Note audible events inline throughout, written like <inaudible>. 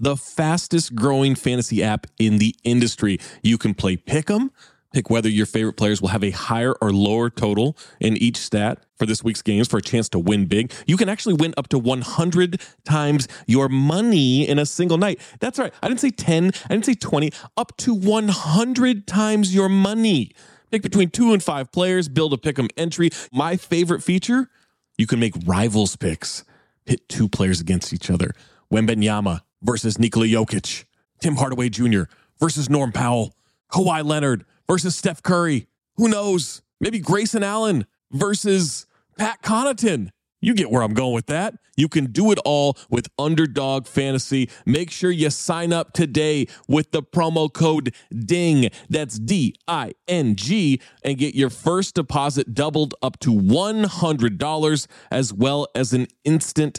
the fastest growing fantasy app in the industry. You can play pick 'em, pick whether your favorite players will have a higher or lower total in each stat for this week's games for a chance to win big. You can actually win up to 100 times your money in a single night. That's right. I didn't say 10, I didn't say 20, up to 100 times your money. Pick between two and five players, build a pick'em entry. My favorite feature, you can make rivals picks. Pit two players against each other. Wembenyama versus Nikola Jokic. Tim Hardaway Jr. versus Norm Powell. Kawhi Leonard versus Steph Curry. Who knows? Maybe Grayson Allen versus Pat Connaughton. You get where I'm going with that. You can do it all with Underdog Fantasy. Make sure you sign up today with the promo code DING. That's D I N G and get your first deposit doubled up to $100 as well as an instant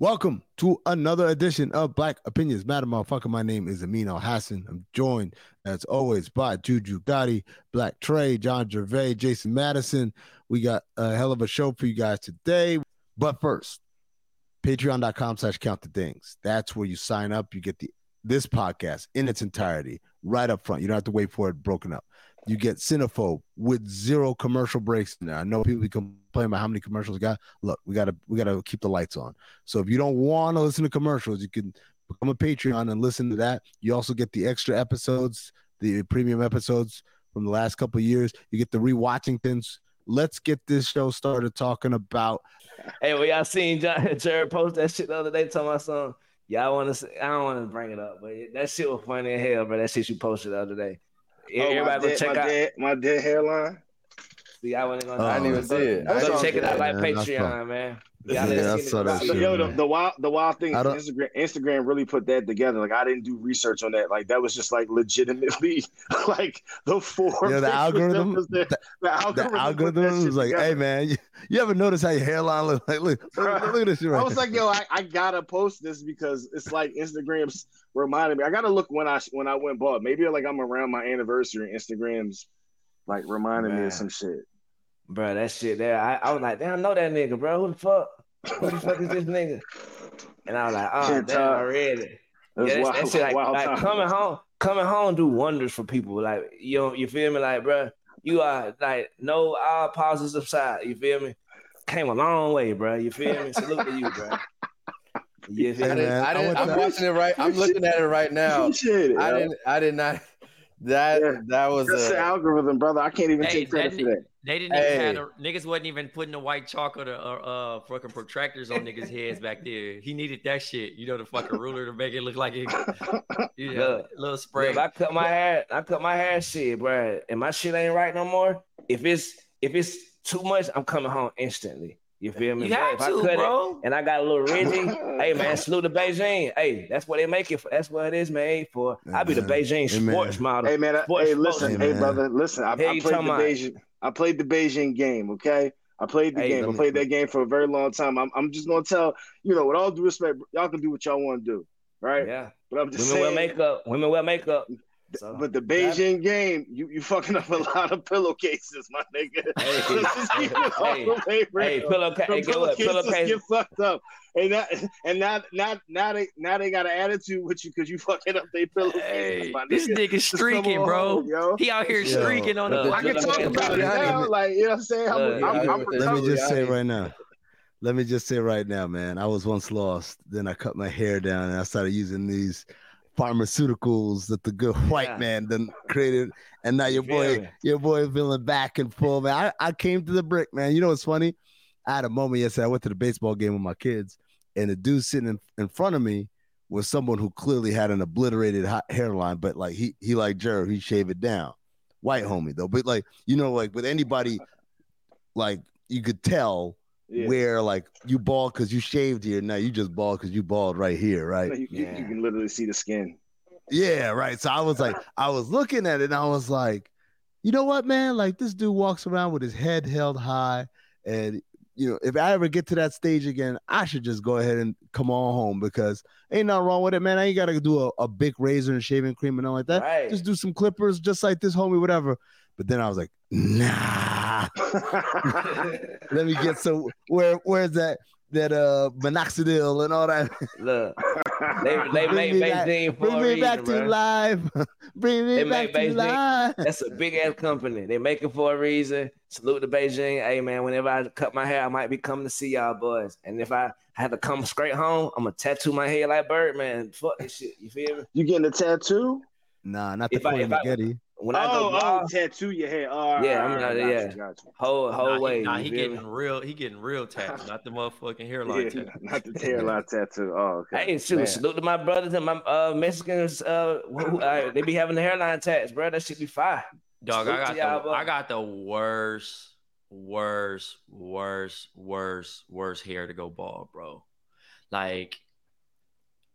Welcome to another edition of Black Opinions Matter, motherfucker. My name is Amin Elhassan. I'm joined, as always, by Juju Gotti, Black Trey, John Jervay, Jason Madison. We got a hell of a show for you guys today. But first, patreon.com slash count the dings. That's where you sign up. You get the this podcast in its entirety right up front. You don't have to wait for it broken up. You get Cinephobe with zero commercial breaks. Now I know people complain about how many commercials we got. Look, we gotta we gotta keep the lights on. So if you don't want to listen to commercials, you can become a Patreon and listen to that. You also get the extra episodes, the premium episodes from the last couple years. You get the rewatching things. Let's get this show started talking about Hey, well, y'all seen John, <laughs> Jared post that shit the other day talking about something? Y'all want to? I don't want to bring it up, but that shit was funny as hell, bro. That shit you posted the other day. Oh, my Everybody go dead, check my out. Dead, my dead hairline. See, I wasn't gonna. Oh, I I didn't didn't even see it. Go I go saw check it out like Patreon, man. Yeah, Yeah, I seen that The- shit. Yo, the, the wild, the wild thing is Instagram. Instagram really put that together. Like I didn't do research on that. Like that was just like legitimately <laughs> like the four. Yeah, the algorithm- was the- The algorithm. The algorithm shit was like, together. "Hey man, you, you ever notice how your hairline look like? Look, look, look at this shit right I was here. like, yo, I, I gotta post this because it's like Instagram's reminded me. I gotta look when I when I went bald. Maybe like I'm around my anniversary. and Instagram's like reminding me of some shit. Bro, that shit there. I, I was like, damn, I know that nigga, bro. Who the fuck? Who the fuck is this nigga? And I was like, ah, oh, Shit, damn, Todd. I read it. It Yeah, that's, wild, that shit like, like coming home, coming home do wonders for people. Like you know, you feel me? Like, bro, you are like no all positive side. You feel me? Came a long way, bro. You feel me? Salute to you, bro. You I feel me? didn't, man. I I didn't, went I'm to- watching it right. I'm looking at it right now. It. I didn't. I did not. That Yeah. that was That's the algorithm, brother. I can't even Hey, take credit that for that. They didn't even have Hey. the, niggas wasn't even putting the white chalk or the uh, uh fucking protractors on niggas' heads back there. He needed that shit, you know, the fucking ruler to make it look like it, you know, Look, little spray. if I cut my hair, I cut my hair shit, bro, and my shit ain't right no more. If it's if it's too much, I'm coming home instantly. You feel me? you But have if I to, cut it bro. and I got a little ridgy, <laughs> hey man, salute to Beijing. Hey, that's what they make it for. That's what it is made for. I be the Beijing Amen. sports model. Hey man, I, Sports hey listen, Hey, hey man. brother, listen. I, I played the Beijing. I played the Beijing game. Okay, I played the Hey, game. let I me- played that game for a very long time. I'm, I'm just gonna tell you know, with all due respect, y'all can do what y'all want to do, right? Yeah, But I'm just women wear makeup. Women wear makeup. So, But the Beijing game, you you fucking up a <laughs> lot of pillowcases, my nigga. Hey, Let's just keep it all hey, hey, real. pillowcase. The Hey, get pillowcases Pillowcase. get fucked up, and that and now now now they now they got an attitude with you because you fucking up their pillowcases, Hey, my this nigga. nigga <laughs> streaking, bro. home, yo. He out here Yo, streaking on but the. the- I can talk about it now, like you know what I'm saying. I'm, Look, I'm, I'm Let me just say right now. Let me just say right now, man. I was once lost. Then I cut my hair down and I started using these pharmaceuticals that the good <laughs> white Yeah. man then created. And now your boy, your boy feeling back and full, man. I, I came to the brick, man. You know what's funny? I had a moment yesterday. I went to the baseball game with my kids, and the dude sitting in, in front of me was someone who clearly had an obliterated ha- hairline, but like he he like Jared, he shaved it down. White homie though, but like you know, like with anybody, like you could tell Yeah. where like you bald because you shaved here. Now you just bald because you bald right here, right? You, you- you can literally see the skin. Yeah, right. So I was like, I was looking at it and I was like, you know what, man? Like this dude walks around with his head held high. And you know, if I ever get to that stage again, I should just go ahead and come on home because ain't nothing wrong with it, man. I ain't gotta do a, a big razor and shaving cream and all like that. Right. Just do some clippers, just like this homie, whatever. But then I was like, nah. <laughs> <laughs> Let me get some where where's that that uh minoxidil and all that. Look, they <laughs> they Bring make me back- Beijing for Bring a me reason, back to bro. life. <laughs> Bring me They back make to Beijing- life. That's a big ass company. They make it for a reason. Salute to Beijing. Hey man, whenever I cut my hair, I might be coming to see y'all boys. And if I have to come straight home, I'm gonna tattoo my head like Birdman. Fuck this shit. You feel me? you getting a tattoo? Nah, not the If I- Corey if I- Maggette. When I go Oh, bald, oh, tattoo your hair. Oh, all Yeah, right, I'm all not- right, got yeah. you, got you. whole whole Nah, way. he, nah, he getting me? real. He getting real tattoo, not the motherfucking hairline <laughs> Yeah, tats. <laughs> not the <laughs> hairline tattoo. Oh, okay. Hey, shoot, Man. salute to my brothers and my uh, Mexicans. Uh, who, uh, they be having the hairline tats, bro. That should be fire. Dog, Salute I got the. I got the worst, worst, worst, worst, worst hair to go bald, bro. Like,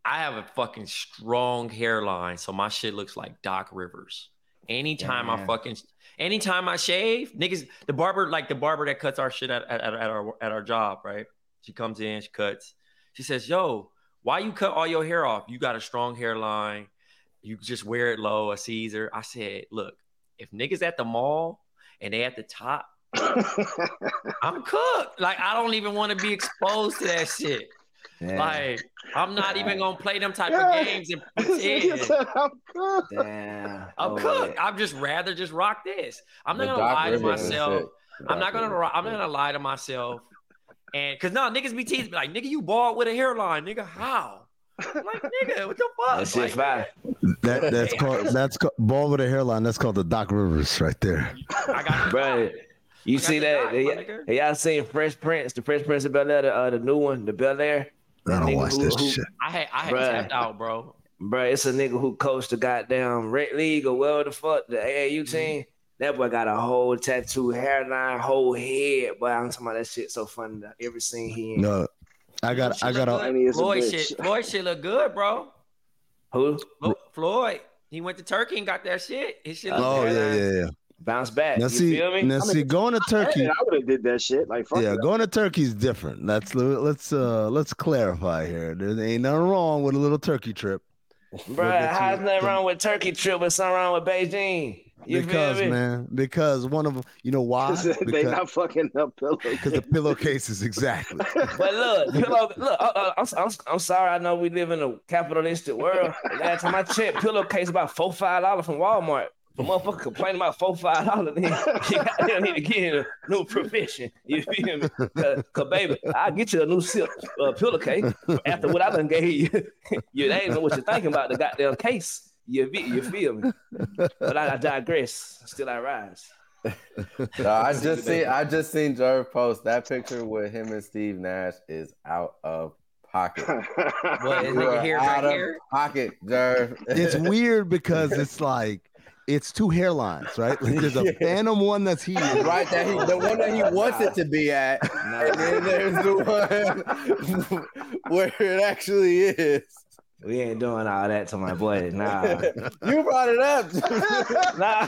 I have a fucking strong hairline, so my shit looks like Doc Rivers. Anytime I Damn. fucking, anytime I shave, niggas, the barber, like the barber that cuts our shit at, at, at our at our job, right? She comes in, she cuts. She says, "Yo, why you cut all your hair off? You got a strong hairline. You just wear it low, a Caesar." I said, "Look, if niggas at the mall and they at the top, <laughs> I'm cooked. Like I don't even want to be exposed to that shit. Like I'm not even gonna play them type Yeah. of games and <laughs> pretend. said, I'm good. Damn. I'm Oh, cooked. yeah. I'm just rather just rock this. I'm not The gonna Doc lie to myself. I'm not gonna. Rivers I'm not gonna lie to myself. And cause no niggas be teasing me like, nigga, you bald with a hairline, nigga. How? I'm like, nigga, what the fuck? That shit fire. That that's called that's called ball with a hairline. That's called the Doc Rivers right there. I got Bro, you I see that? dot, They- my nigga. Hey, y'all seen Fresh Prince, the Fresh Prince of Bel Air, the, uh, the new one, the Bel Air? I don't watch who- this who- shit. I had I had Bruh. tapped out, bro. Bro, it's a nigga who coached the goddamn Red League or whatever the fuck, the AAU mm-hmm. team. That boy got a whole tattoo, hairline, whole head. Boy, I'm talking about that shit so funny. that Every scene he in. No, I got Shit I got a good. Tiny as a Floyd bitch. shit. Floyd shit look good, bro. Who? Flo- Floyd. He went to Turkey and got that shit. His shit. Oh yeah, yeah, yeah. Bounce back. Now you see, feel me? now see, going to Turkey. I would have did that shit. Like fuck Yeah, going to Turkey is different. Let's let's uh let's clarify here. There ain't nothing wrong with a little Turkey trip. Bro, get how's you- nothing wrong with Turkey trip, but something wrong with Beijing? You because feel me? man, because one of them, you know why? <laughs> they Because not fucking up pillow. because the pillowcases exactly. <laughs> But look, pillow, look, uh, uh, I'm, I'm, I'm sorry. I know we live in a capitalistic world. Last time I checked, pillowcase about four five dollars from Walmart. The motherfucker complaining about four five dollars, then you goddamn need to get in a new profession. You feel me? Cause, 'cause, baby, I'll get you a new silk uh, pillowcase after what I done gave you. <laughs> you they ain't know what you're thinking about the goddamn case. You, you feel me? But I, I digress. Still I rise. No, I just seen I just seen Jerv post that picture with him and Steve Nash is out of pocket. <laughs> What is You nigga are here out right of here? pocket, Jerv. it's <laughs> weird because it's like it's two hairlines, right? <laughs> Like there's a Yeah. phantom one that's here, right that he the one that he wants it to be at, <laughs> and then there's the one <laughs> where it actually is. We ain't doing all that to my boy. Nah. You brought it up. nah.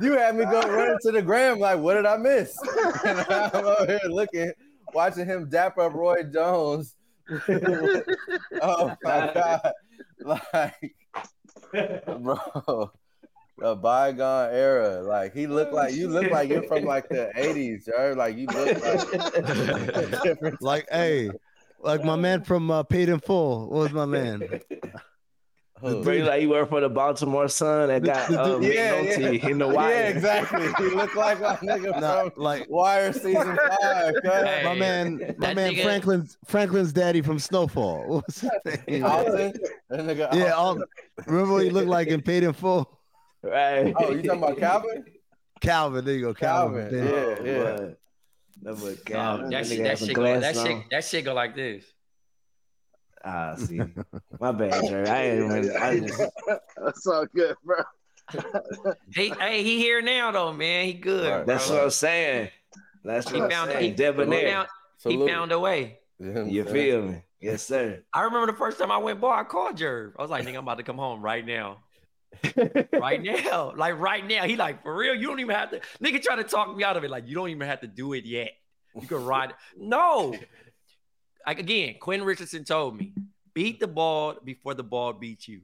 you had me go running to the gram like, what did I miss? And I'm over here looking, watching him dap up Roy Jones. oh my god! Like, bro, a bygone era. Like he looked like you look like you're from like the <laughs> '80s, yo. Like you look like <laughs> different. like hey, like my man from uh, Paid in Full. What was my man? <laughs> Who? Bro, like you work for the Baltimore Sun that got The- the uh, Yeah, yeah. in the wire. Yeah, exactly. He looked like a nigga Nah, from like Wire season five. Hey, my man, my man nigga- Franklin's Franklin's daddy from Snowfall. What was his name? Alton? That Yeah, Alton. remember what he looked like in Paid in Full? Right. Oh, you talking about Calvin? <laughs> Calvin, there you go, Calvin. Calvin, Damn. yeah, yeah. Boy, That boy Calvin. that That shit, that shit go, that shit, that shit go like this. Ah, see. <laughs> My bad, Jerry. I ain't even. I just, <laughs> That's all good, bro. He, hey, he here now though, man. He good. Right. that's bro. what I'm saying. That's He what I'm found he, saying. he Debonair. found he found a way. You feel me? Yes, sir. I remember the first time I went bar, I called Jerv. I was like, nigga, I'm about to come home right now. Right now. Like right now. He like, for real, you don't even have to nigga try to talk me out of it. Like, you don't even have to do it yet. You can ride. No. <laughs> Like again, Quinn Richardson told me, beat the ball before the ball beats you.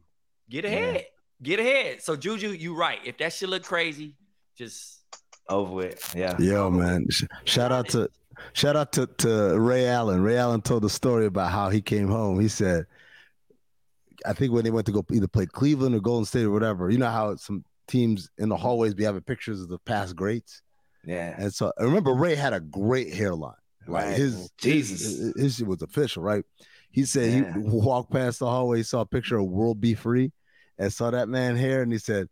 Get ahead. Get ahead. So Juju, you right. If that shit look crazy, just Over with. Yeah. Yo, man. Shout out to shout out to, to Ray Allen. Ray Allen told the story about how he came home. He said, I think when they went to go either play Cleveland or Golden State or whatever, you know how some teams in the hallways be having pictures of the past greats. Yeah. And so I remember Ray had a great hairline. Like Right. his Jesus. his, his shit was official, right? He said Yeah. he walked past the hallway, saw a picture of World B. Free, and saw that man hair, and he said,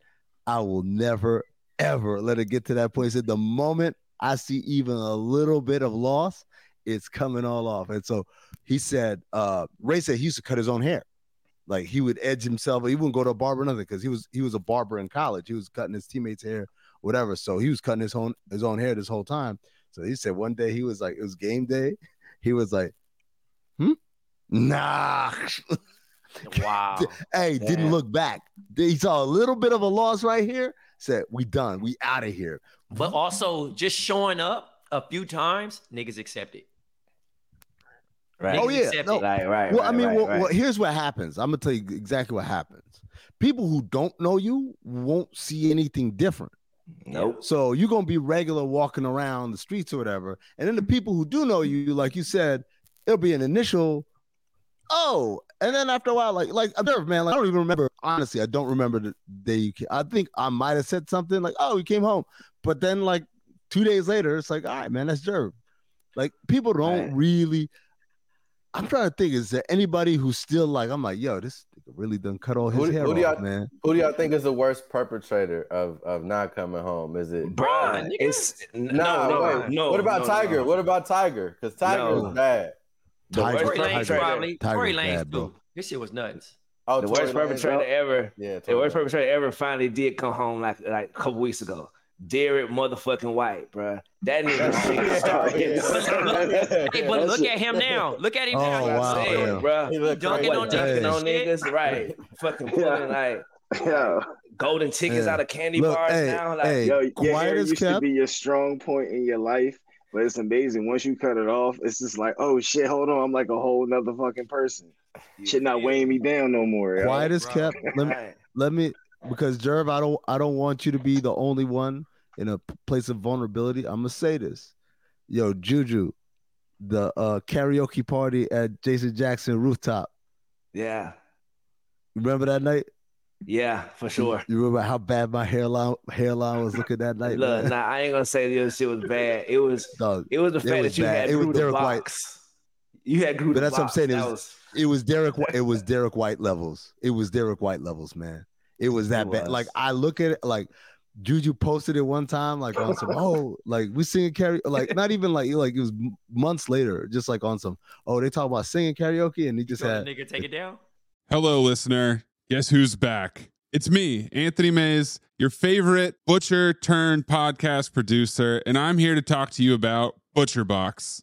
"I will never ever let it get to that point." He said, "The moment I see even a little bit of loss, it's coming all off." And so he said, uh, Ray said he used to cut his own hair. Like he would edge himself. He wouldn't go to a barber or nothing because he was he was a barber in college. He was cutting his teammates' hair, whatever. So he was cutting his own his own hair this whole time. So he said one day he was like, it was game day. <laughs> He was like, hmm? Nah. <laughs> wow. hey, didn't look back. He saw a little bit of a loss right here. Said, we done. We out of here. But also just showing up a few times, niggas accept it. Right. Oh, yeah. No. Right, right. well, right, I mean, well, well, here's what happens. I'm gonna tell you exactly what happens. People who don't know you won't see anything different. Nope. So you're gonna be regular walking around the streets or whatever. And then the people who do know you, like you said, it'll be an initial, oh, and then after a while, like like observe, man, like I don't even remember. Honestly, I don't remember the day you came. I think I might have said something like, oh, you came home. But then like two days later, it's like, all right, man, that's Jerv. Like people don't Right. really. I'm trying to think, is there anybody who's still like, I'm like, yo, this nigga really done cut all his Who do- hair who do off, y'all- man. Who do y'all think is the worst perpetrator of, of not coming home? Is it Bruh, nigga. it's no, Nah, no, wait. no. What about no, Tiger? no. What about Tiger? Because Tiger No. is bad. The Tiger- worst Tory Lanez perpetrator- probably. Tiger's Tory Lanez bad, bro. too. This shit was nuts. Oh, The Tory worst Lanez, perpetrator bro? ever. Yeah, The worst Lanez. perpetrator ever finally did come home like like a couple weeks ago. Derrick motherfucking White, bro. That nigga <laughs> Yeah, started. <laughs> yeah. Hey, but look at him now. Look at him Oh, now. wow. I'm yeah. bro. He look Dunking on Dunking on niggas, right? Fucking pulling like Yo, golden tickets Yeah. out of candy Look, bars hey, now. Like, hey, yo, your quiet hair as used to be your strong point in your life, but it's amazing. Once you cut it off, it's just like, oh shit, hold on, I'm like a whole nother fucking person. Shit not weighing me down no more. yo. Quiet as kept. Let me let me because Jerv, I don't I don't want you to be the only one in a place of vulnerability. I'm gonna say this. Yo, Juju, the uh karaoke party at Jason Jackson rooftop. Yeah, Remember that night? yeah, for sure. You remember how bad my hairline hairline was looking that night? Look, man? nah, I ain't gonna say the other shit was bad. It was, <laughs> Dog, it was the fact was that you bad. had It was grew the Derrick White. You had grew But that's what I'm saying, it That was- it was Derrick. It was Derrick White levels. It was Derrick White levels, man. It was that It bad. was. Like I look at it, like Juju posted it one time, like on some <laughs> oh, like we singing karaoke, like not even like like it was months later, just like on some oh they talk about singing karaoke, and he just Go had ahead, nigga, take it down. Hello, listener. Guess who's back? It's me, Anthony Mays, your favorite butcher turned podcast producer, and I'm here to talk to you about ButcherBox.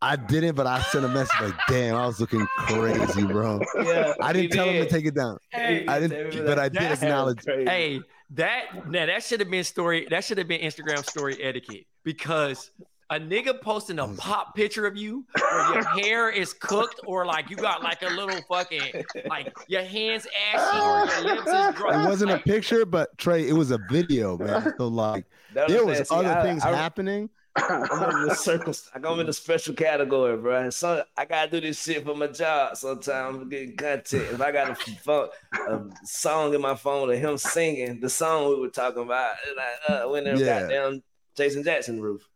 I didn't, but I sent a message like, damn, I was looking crazy, bro. Yeah, I didn't tell him to take it down. Hey, I didn't, but I did acknowledge. Hey, that now that should have been story. That should have been Instagram story etiquette because a nigga posting a mm. pop picture of you where your hair is cooked or like you got like a little fucking like your hands ashy or your <laughs> lips is dry. It wasn't a picture, but Trey, it was a video, man. <laughs> So like, there what was other I- things I- happening. I'm in the circle. I'm in the special category, bro. So I gotta do this shit for my job. Sometimes I'm getting content. If I got a, phone, a song in my phone of him singing the song we were talking about, like uh, when them Yeah. goddamn Jason Jackson roof.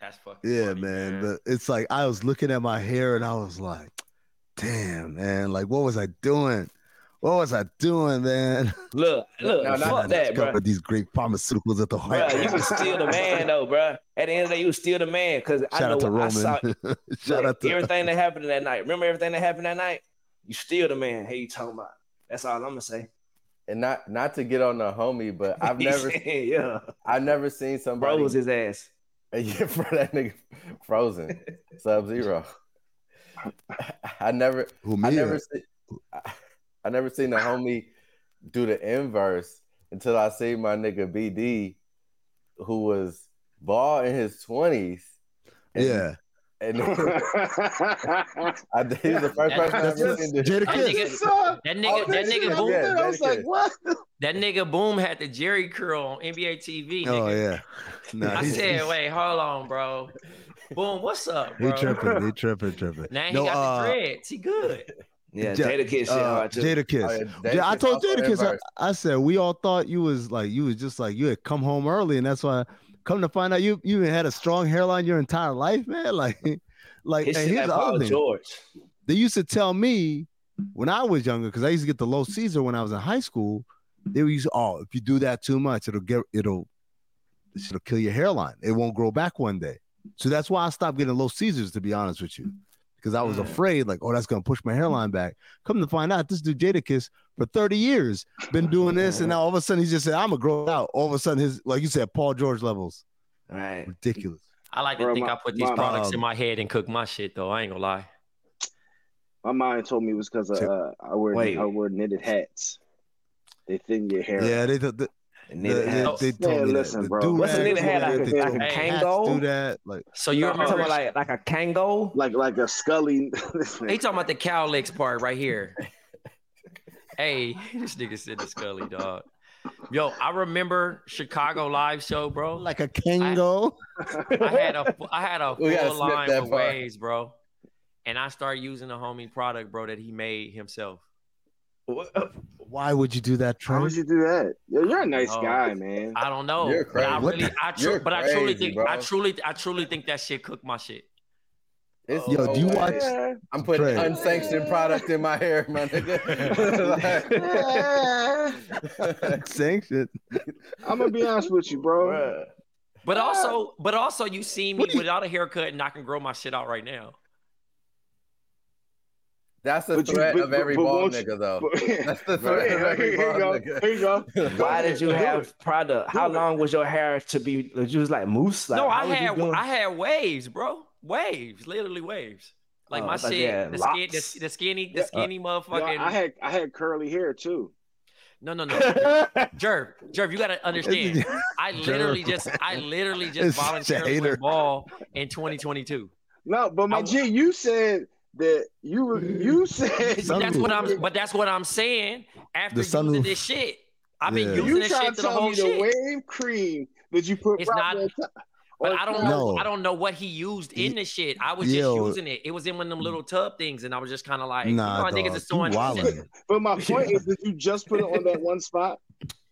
That's fucking Yeah, funny, man. But it's like I was looking at my hair and I was like, damn, man. Like, what was I doing? What was I doing, man? Look, <laughs> look, No, no, fuck that, bro. With these great pharmaceuticals at the Bro, White you was still the man though, bro. At the end of the day, you was still the man. Cause I know out to I saw <laughs> Shout look, out to everything that <laughs> happened that night. Remember everything that happened that night? You still the man. Hey, you talking about? That's all I'm gonna say. And not not to get on the homie, but I've never yeah, I've never seen somebody bro was his ass. Yeah, for that nigga frozen sub zero. I never who I me? never see, I, I never seen the homie do the inverse until I see my nigga BD who was ball in his twenties. yeah. And <laughs> <laughs> I, he's the first person I've ever seen do Jada That nigga, that nigga, that nigga, boom, yeah, I was like, what? that nigga, boom, had the Jheri curl on NBA TV. Oh yeah. Nah, I said, wait, hold on, bro. Boom, what's up, he tripping. He tripping. Tripping. Now he No, got uh, the dreads. He good. Yeah, Ja- Jadakiss uh. Jadakiss. Oh, yeah, Jada I Kiss told Jadakiss. I. I said we all thought you was like you was just like you had come home early, and that's why. Come to find out, you you even had a strong hairline your entire life, man. <laughs> Like, like, His and here's the other thing. George. They used to tell me when I was younger, because I used to get the low Caesar when I was in high school. they would use oh, if you do that too much, it'll get it'll it'll kill your hairline. It won't grow back one day. So that's why I stopped getting low Caesars, to be honest with you. Because I was Mm. afraid, like, oh, that's gonna push my hairline back. Come to find out, this dude Jadakiss for 30 years been doing this, and now all of a sudden he just said, I'm gonna grow it out. All of a sudden, his like you said, Paul George levels. Right. Ridiculous. I like to Bro, think my- I put these my- products in um, my head and cook my shit though. I ain't gonna lie. My mind told me it was because uh, I wear Wait. I wear knitted hats. They thin your hair. Yeah, they, they, And they, knitted they, they told Man, me listen, that. bro. do What's a nigga had do like a- they like a Kangol? Do that, like So you I'm talking about like like a Kangol. Like like a Scully. <laughs> He talking about the cow licks part right here. <laughs> hey, this nigga said the Scully dog. Yo, I remember Chicago live show, bro. like a Kangol. I had a I had a <laughs> We gotta full line of with part. waves, bro. And I started using the homie product, bro, that he made himself. Why would you do that, How Why would you do that? Yo, you're a nice Oh. guy, man. I don't know. You're But I crazy. really, I tru- You're but I truly crazy, think, bro. I truly, I truly think that shit cooked my shit. It's Yo, do you no watch- Yeah. I'm putting Trey. unsanctioned product in my hair, my nigga. <laughs> <laughs> Sanctioned. I'm gonna be honest with you, bro. Bruh. But also, ah. but also, you see me What do you- without a haircut, and I can grow my shit out right now. That's the But you- threat but- of every but bald nigga, though. <laughs> <laughs> That's the Right, threat of every here bald go. nigga. Here you <laughs> go. Why did you have product? How long was your hair to be? Was you was like moose? Like, no, I had, I had waves, bro. Waves, literally waves. Like Oh, my shit, you the, skin, the, the skinny, the Yeah, uh, skinny Yo, motherfucking. I had I had curly hair too. no, no, no, Jerv, Jerv, you gotta understand. I literally just, I literally just such a voluntarily ball in 2022. No, but my I- G, you said that you were you <laughs> said But that's what I'm. Sunroof. But that's what I'm saying. After The using this shit, I've been Yeah. using you this trying shit to to the tell whole me the wave cream that you put It's not- probably But I don't top- know. No. I don't know what he used in the shit. I was Yo. just using it. It was in one of them little tub things, and I was just kind of like, Nah, you know, how niggas dog, is you throwing. But my <laughs> point is, that you just put it on that one spot?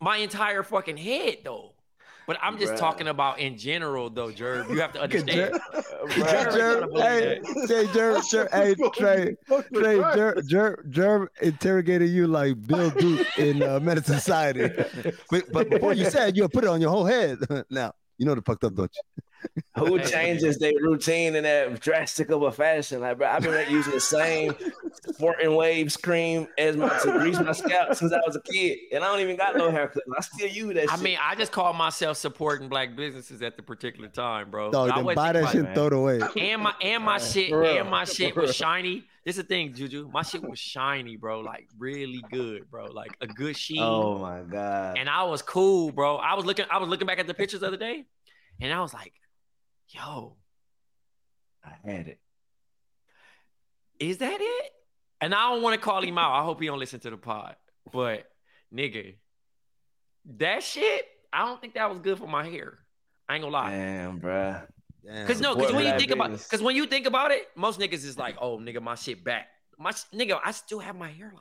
my entire fucking head though. But I'm just Bruh. talking about in general though, Jerv. You have to <laughs> understand. Jer- <laughs> Jer- hey, say Jer- Jer- hey, Trey, Trey, Jer- Jer- Jer interrogated you like Bill Duke in uh, Menace Society. <laughs> But, but before you said you put it on your whole head. now, you know the fucked up, don't you? Who changes their routine in that drastic of a fashion? Like, bro, I've been using the same sporting waves cream as my to grease my scalp since I was a kid, and I don't even got no haircut. I still use that. I shit. mean, I just call myself supporting black businesses at the particular time, bro. Dog, I then wasn't buy that shit throw it away. and my and my <laughs> shit For and my shit was <laughs> shiny. This is the thing, Juju. My shit was shiny, bro. Like really good, bro. Like a good sheen. oh my god, And I was cool, bro. I was looking, I was looking back at the pictures the other day, and I was like, yo, I had it. is that it? And I don't want to call him out. I hope he don't listen to the pod. But nigga, that shit, I don't think that was good for my hair. I ain't gonna lie. Damn, bro. Damn. Cause no, cause when you black think about, cause when you think about it, most niggas is like, oh, nigga, my shit back. My nigga, I still have my hairline.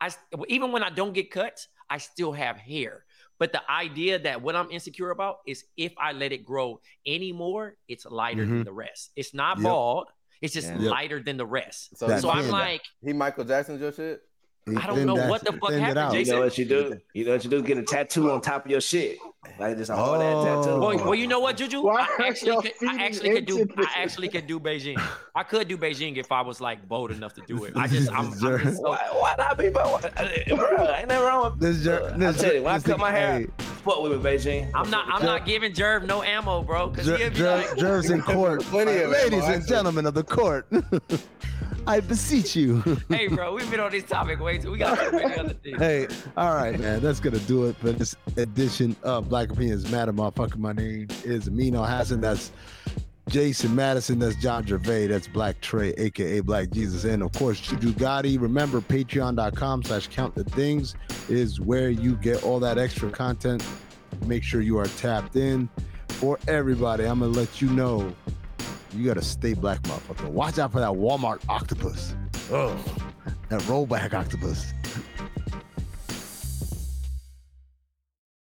I s- even when I don't get cuts, I still have hair. But the idea that what I'm insecure about is if I let it grow anymore, it's lighter than the rest. It's not Mm-hmm. Yep. bald. It's just Yep. lighter than the rest. So, That So I'm like, he Michael Jackson your shit. I don't know what the fuck happened, out. You know what you do? You know what you do? Get a tattoo on top of your shit, like just all that tattoo. Oh. Well, well, you know what, Juju? Why I actually, could, I actually could do. into I actually could do Beijing. I could do Beijing if I was like bold enough to do it. I just, I'm, I'm just so, Why, why not be, bro? Why- bro? Ain't nothing wrong with This Jer- Uh, I this tell you, when I cut my hair, hey, fuck with me, Beijing. I'm not, I'm not giving Jerv no ammo, bro. Cause Jer- he'll be Jer- like, Jerv's in court. <laughs> Plenty of Ladies and gentlemen of the court, <laughs> I beseech you. <laughs> hey, bro, we've been on this topic way too. We got so many other things. Hey, all right, man. That's gonna do it for this edition of Black Opinions Matter. Motherfucker, my name is Amin Elhassan. That's Jason Madison. That's John Jervay. That's Black Trey, aka Black Jesus, and of course Juju Gotti. Remember, Patreon.com/slash Count the Dings is where you get all that extra content. Make sure you are tapped in. For everybody, I'm gonna let you know you gotta stay black, motherfucker. Watch out for that Walmart octopus. Oh, that rollback octopus.